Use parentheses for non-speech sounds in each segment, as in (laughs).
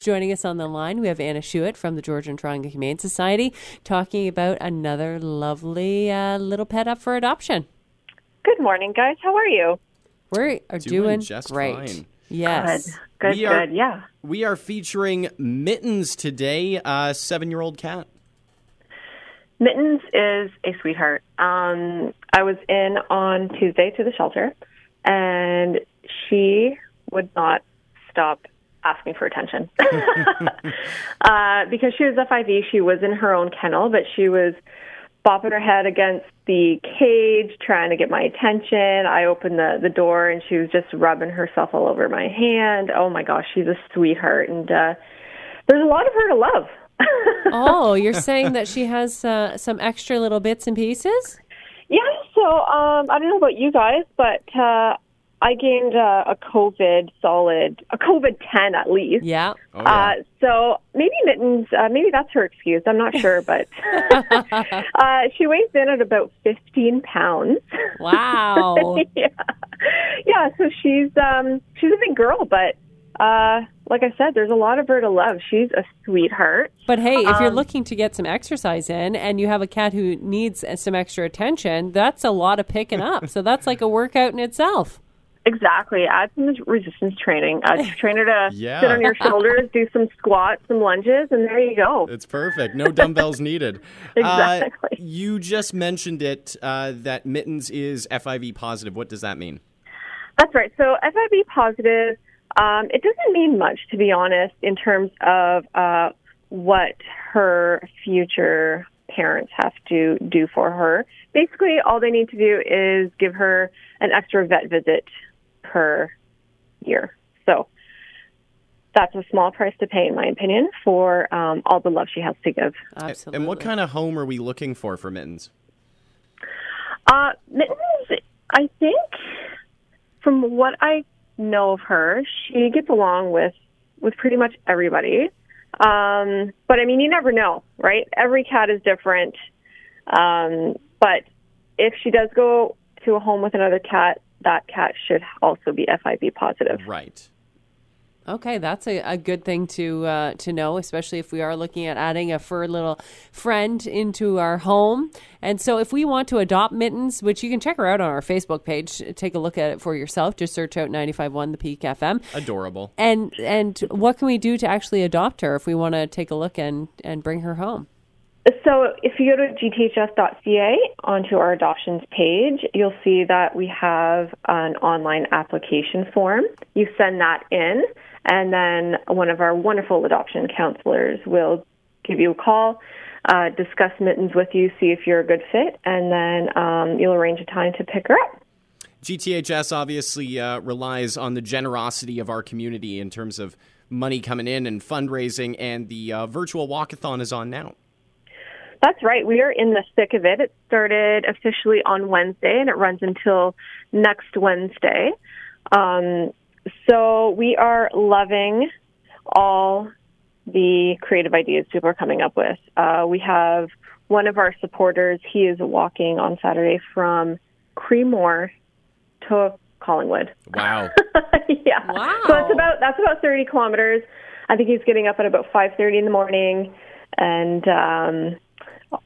Joining us on the line, we have Anna Schuett from the Georgian Triangle Humane Society talking about another lovely uh, little pet up for adoption. Good morning, guys. How are you? We are Doing doing, just great. fine. Yes. Good. Good, We are- good. Yeah. We are featuring Mittens today, a seven year old cat. Mittens is a sweetheart. Um, I was in on Tuesday to the shelter, and she would not stop asking for attention. (laughs) uh, because she was FIV, she was in her own kennel, but she was bopping her head against the cage, trying to get my attention. I opened the, the door, and she was just rubbing herself all over my hand. Oh my gosh, she's a sweetheart, and uh, there's a lot of her to love. (laughs) oh, you're saying that she has uh, some extra little bits and pieces? Yeah, so um, I don't know about you guys, but uh, I gained uh, a COVID solid, a COVID 10 at least. Yeah. Oh, yeah. Uh, so maybe Mittens, uh, maybe that's her excuse. I'm not sure, but (laughs) (laughs) uh, she weighs in at about 15 pounds. Wow. (laughs) yeah, yeah. So she's um, she's a big girl, but uh, like I said, there's a lot of her to love. She's a sweetheart. But hey, if you're Um, looking to get some exercise in and you have a cat who needs uh, some extra attention, that's a lot of picking up. So that's like a workout in itself. Exactly. Add some resistance training. Uh, train her to (laughs) Yeah. sit on your shoulders, do some squats, some lunges, and there you go. It's perfect. No dumbbells needed. (laughs) Exactly. Uh, you just mentioned it uh, that Mittens is FIV positive. What does that mean? That's right. So FIV positive, um, it doesn't mean much, to be honest, in terms of uh, what her future parents have to do for her. Basically, all they need to do is give her an extra vet visit per year. So that's a small price to pay, in my opinion, for um, all the love she has to give. Absolutely. And what kind of home are we looking for for Mittens? Uh, Mittens, I think, from what I know of her, she gets along with with pretty much everybody. Um, but I mean, you never know, right? Every cat is different. Um, but if she does go to a home with another cat, that cat should also be FIV positive. Right. Okay, that's a, a good thing to uh, to know, especially if we are looking at adding a fur little friend into our home. And so, if we want to adopt Mittens, which you can check her out on our Facebook page, take a look at it for yourself. Just search out 95.1 The Peak FM. Adorable. And and what can we do to actually adopt her if we want to take a look and and bring her home? So if you go to gths.ca onto our adoptions page, you'll see that we have an online application form. You send that in, and then one of our wonderful adoption counselors will give you a call, uh, discuss mittens with you, see if you're a good fit, and then um, you'll arrange a time to pick her up. GTHS obviously uh, relies on the generosity of our community in terms of money coming in and fundraising, and the uh, virtual walkathon is on now. That's right. We are in the thick of it. It started officially on Wednesday and it runs until next Wednesday. Um, so we are loving all the creative ideas people are coming up with. Uh, we have one of our supporters. He is walking on Saturday from Creemore to Collingwood. Wow. (laughs) yeah. Wow. So that's about that's about 30 kilometers. I think he's getting up at about 5:30 in the morning and um,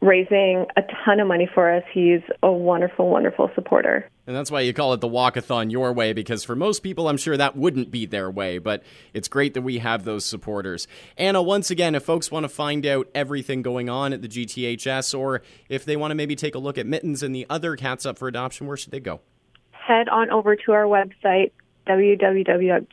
raising a ton of money for us. He's a wonderful, wonderful supporter. And that's why you call it the walkathon your way, because for most people, I'm sure that wouldn't be their way, but it's great that we have those supporters. Anna, once again, if folks want to find out everything going on at the GTHS, or if they want to maybe take a look at Mittens and the other cats up for adoption, where should they go? Head on over to our website www.gths.ca.